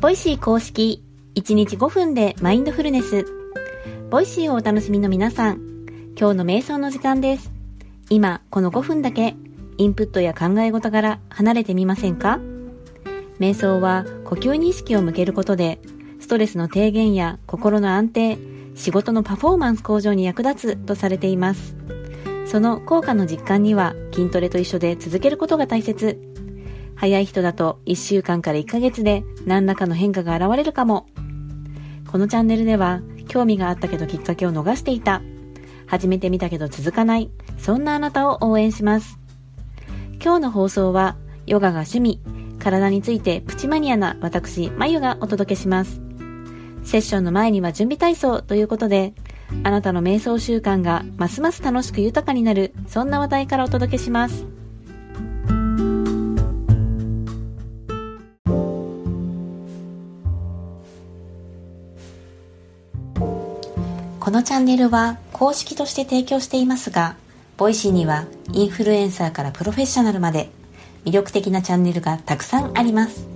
Voicy 公式1日5分でマインドフルネス。 Voicy をお楽しみの皆さん、今日の瞑想の時間です。今、この5分だけ、インプットや考え事から離れてみませんか？瞑想は呼吸に意識を向けることで、ストレスの低減や心の安定、仕事のパフォーマンス向上に役立つとされています。その効果の実感には筋トレと一緒で続けることが大切。早い人だと1週間から1ヶ月で何らかの変化が現れるかも。このチャンネルでは興味があったけどきっかけを逃していた。始めてみたけど続かない。そんなあなたを応援します。今日の放送はヨガが趣味、体についてプチマニアな私、まゆがお届けします。セッションの前には準備体操ということで、あなたの瞑想習慣がますます楽しく豊かになる、そんな話題からお届けします。このチャンネルは公式として提供していますが、 Voicy にはインフルエンサーからプロフェッショナルまで魅力的なチャンネルがたくさんあります。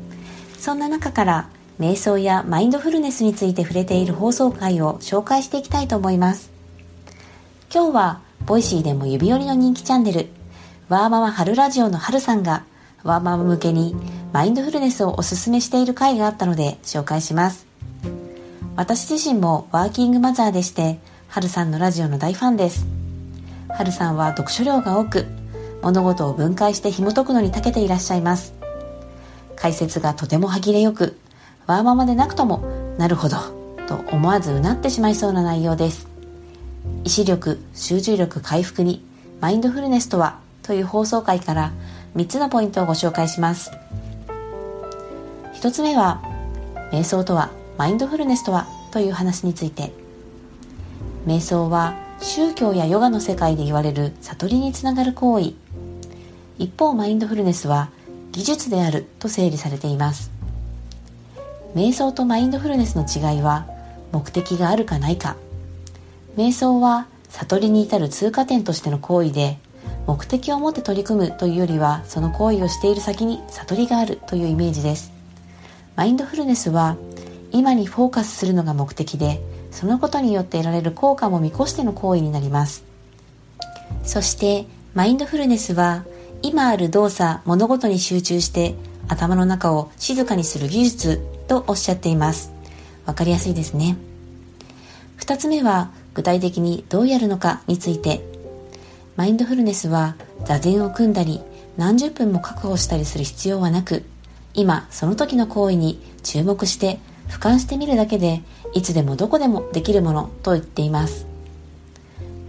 そんな中から瞑想やマインドフルネスについて触れている放送回を紹介していきたいと思います。今日は、 Voicy でも指折りの人気チャンネル、ワーママ春ラジオの春さんが、ワーママ向けにマインドフルネスをおすすめしている回があったので紹介します。私自身もワーキングマザーでして、春さんのラジオの大ファンです。春さんは読書量が多く、物事を分解して紐解くのに長けていらっしゃいます。解説がとても歯切れよく、ワーママでなくとも、なるほど、と思わずうなってしまいそうな内容です。意志力、集中力回復に、マインドフルネスとは、という放送回から3つのポイントをご紹介します。1つ目は、瞑想とは、マインドフルネスとは、という話について。瞑想は、宗教やヨガの世界で言われる悟りにつながる行為。一方、マインドフルネスは、技術であると整理されています。瞑想とマインドフルネスの違いは目的があるかないか瞑想は悟りに至る通過点としての行為で目的を持って取り組むというよりはその行為をしている先に悟りがあるというイメージですマインドフルネスは今にフォーカスするのが目的でそのことによって得られる効果も見越しての行為になりますそしてマインドフルネスは今ある動作物事に集中して頭の中を静かにする技術とおっしゃっています。わかりやすいですね。二つ目は具体的にどうやるのかについて。マインドフルネスは座禅を組んだり何十分も確保したりする必要はなく、今その時の行為に注目して俯瞰してみるだけでいつでもどこでもできるものと言っています。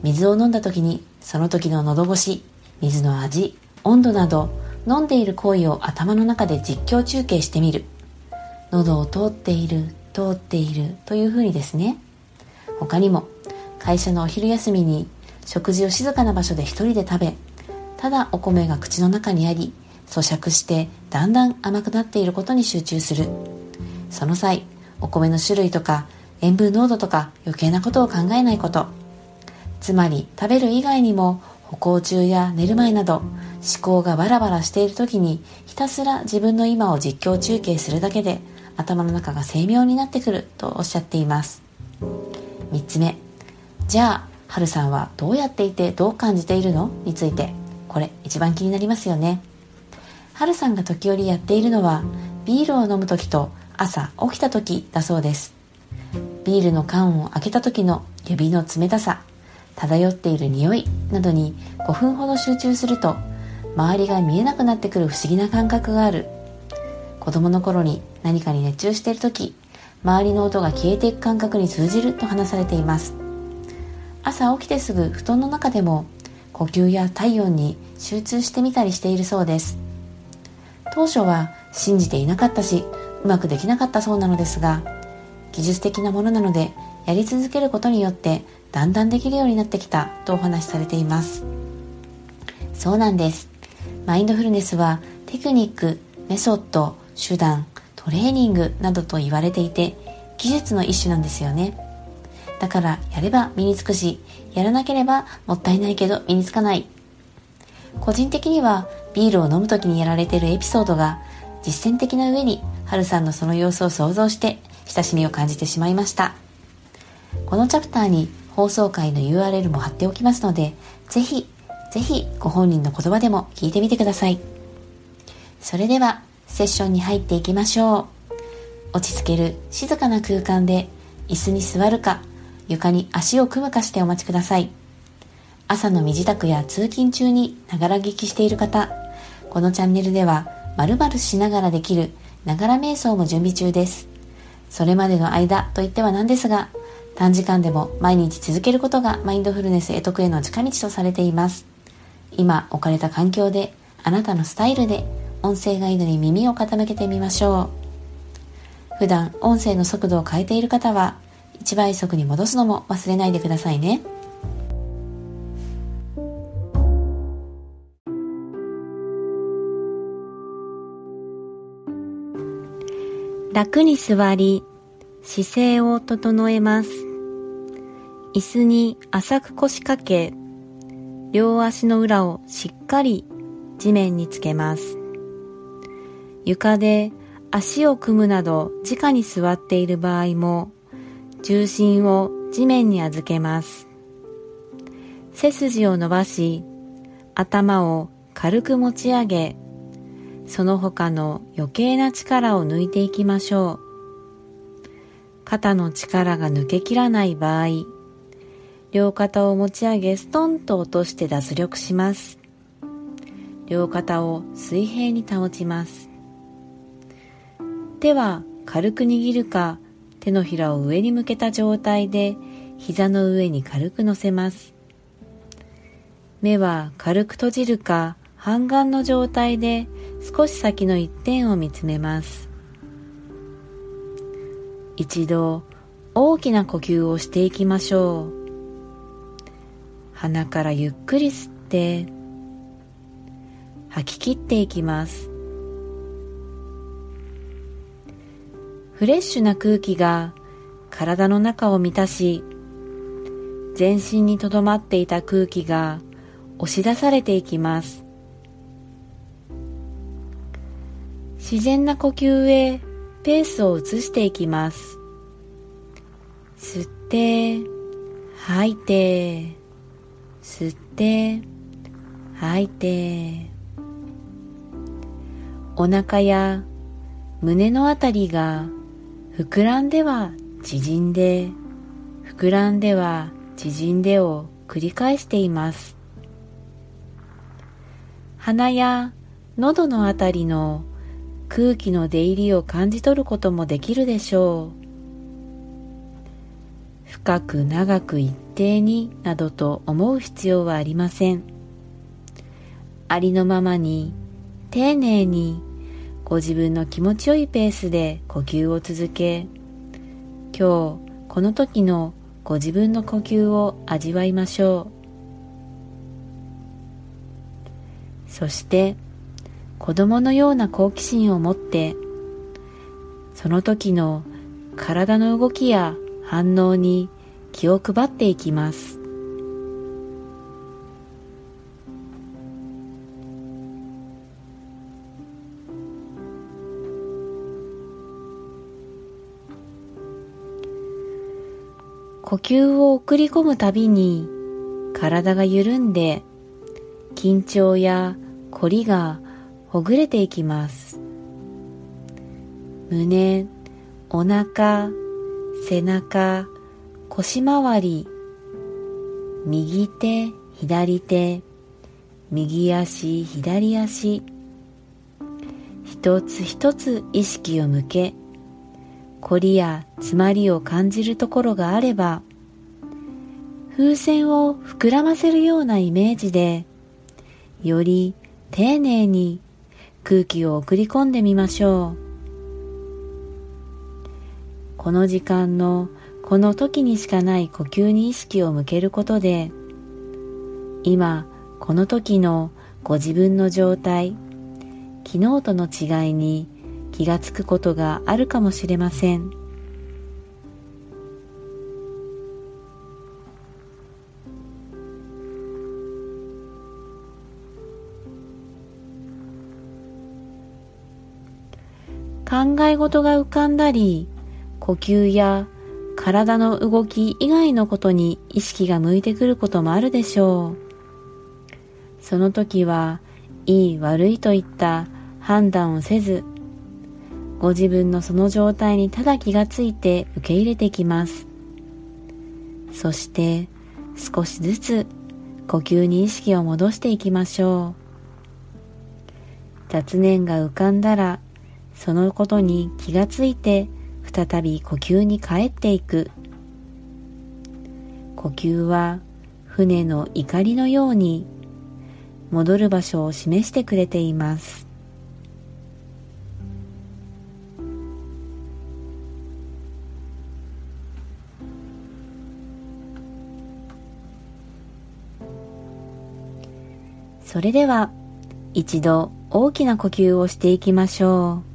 水を飲んだ時にその時の喉越し、水の味、温度など飲んでいる行為を頭の中で実況中継してみる。喉を通っている通っているというふうにですね他にも会社のお昼休みに食事を静かな場所で一人で食べただお米が口の中にあり咀嚼してだんだん甘くなっていることに集中するその際お米の種類とか塩分濃度とか余計なことを考えないこと。つまり食べる以外にも歩行中や寝る前など思考がバラバラしている時にひたすら自分の今を実況中継するだけで頭の中が精妙になってくるとおっしゃっています。3つ目。じゃあ春さんはどうやっていてどう感じているの？について。これ一番気になりますよね。春さんが時折やっているのはビールを飲む時と朝起きた時だそうです。ビールの缶を開けた時の指の冷たさ漂っている匂いなどに5分ほど集中すると周りが見えなくなってくる不思議な感覚がある。子供の頃に何かに熱中している時周りの音が消えていく感覚に通じると話されています。朝起きてすぐ布団の中でも呼吸や体温に集中してみたりしているそうです。当初は信じていなかったしうまくできなかったそうなのですが技術的なものなのでやり続けることによってだんだんできるようになってきたとお話しされています。そうなんです。マインドフルネスはテクニックメソッド手段トレーニングなどと言われていて技術の一種なんですよね。だからやれば身につくしやらなければもったいないけど身につかない。個人的にはビールを飲む時にやられているエピソードが実践的な上に、はるさんのその様子を想像して、親しみを感じてしまいました。このチャプターに放送回の URL も貼っておきますので、ぜひ、ぜひご本人の言葉でも聞いてみてください。それでは、セッションに入っていきましょう。落ち着ける静かな空間で、椅子に座るか、床に足を組むかしてお待ちください。朝の身支度や通勤中にながら聞きしている方、このチャンネルでは、〇〇しながらできるながら瞑想も準備中です。それまでの間といってはなんですが、短時間でも毎日続けることがマインドフルネス得得への近道とされています。今置かれた環境で、あなたのスタイルで音声ガイドに耳を傾けてみましょう。普段音声の速度を変えている方は、1倍速に戻すのも忘れないでくださいね。楽に座り、姿勢を整えます。椅子に浅く腰掛け、両足の裏をしっかり地面につけます。床で足を組むなど直に座っている場合も重心を地面に預けます。背筋を伸ばし頭を軽く持ち上げその他の余計な力を抜いていきましょう。肩の力が抜けきらない場合、両肩を持ち上げストンと落として脱力します。両肩を水平に保ちます。手は軽く握るか手のひらを上に向けた状態で膝の上に軽く乗せます。目は軽く閉じるか半眼の状態で少し先の一点を見つめます。一度大きな呼吸をしていきましょう。鼻からゆっくり吸って吐き切っていきます。フレッシュな空気が体の中を満たし全身にとどまっていた空気が押し出されていきます。自然な呼吸へペースを移していきます。吸って吐いて吸って吐いて。お腹や胸のあたりが膨らんでは縮んで膨らんでは縮んでを繰り返しています。鼻や喉のあたりの空気の出入りを感じ取ることもできるでしょう。深く長く一定になどと思う必要はありません。ありのままに丁寧にご自分の気持ちよいペースで呼吸を続け今日この時のご自分の呼吸を味わいましょう。そして子供のような好奇心を持ってその時の体の動きや反応に気を配っていきます。呼吸を送り込むたびに体が緩んで緊張や凝りがほぐれていきます。胸お腹背中腰回り右手左手右足左足。一つ一つ意識を向け凝りや詰まりを感じるところがあれば風船を膨らませるようなイメージでより丁寧に空気を送り込んでみましょうこの時間のこの時にしかない呼吸に意識を向けることで今この時のご自分の状態昨日との違いに気がつくことがあるかもしれません。考え事が浮かんだり呼吸や体の動き以外のことに意識が向いてくることもあるでしょう。その時はいい悪いといった判断をせずご自分のその状態にただ気がついて受け入れていきます。そして少しずつ呼吸に意識を戻していきましょう。雑念が浮かんだらそのことに気がついて再び呼吸に帰っていく。呼吸は船の怒りのように戻る場所を示してくれています。それでは一度大きな呼吸をしていきましょう。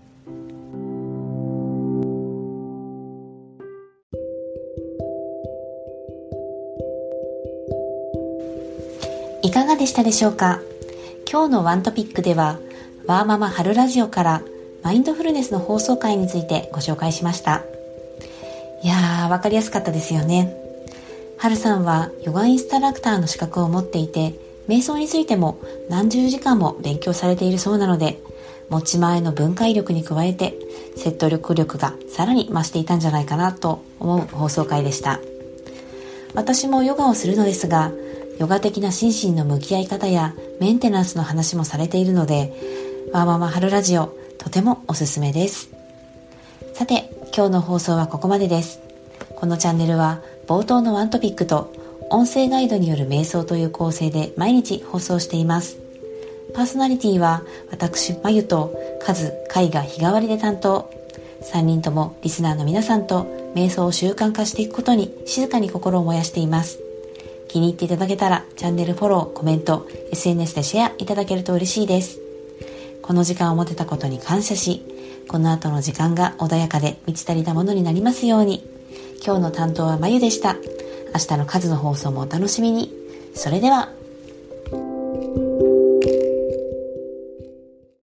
したでしょうか？今日のワントピックではワーママ春ラジオからマインドフルネスの放送回についてご紹介しました。いやーわかりやすかったですよね。春さんはヨガインストラクターの資格を持っていて瞑想についても何十時間も勉強されているそうなので、持ち前の分解力に加えて、説得力力がさらに増していたんじゃないかなと思う放送回でした。私もヨガをするのですが、ヨガ的な心身の向き合い方やメンテナンスの話もされているので、わーママ春ラジオ、とてもおすすめです。さて、今日の放送はここまでです。このチャンネルは冒頭のワントピックと音声ガイドによる瞑想という構成で毎日放送しています。パーソナリティは私、まゆとカズ、カイが日替わりで担当。3人ともリスナーの皆さんと瞑想を習慣化していくことに静かに心を燃やしています。気に入っていただけたらチャンネルフォロー、コメント、SNS でシェアいただけると嬉しいです。この時間を持てたことに感謝し、この後の時間が穏やかで満ち足りたものになりますように。今日の担当はまゆでした。明日の数の放送もお楽しみに。それでは。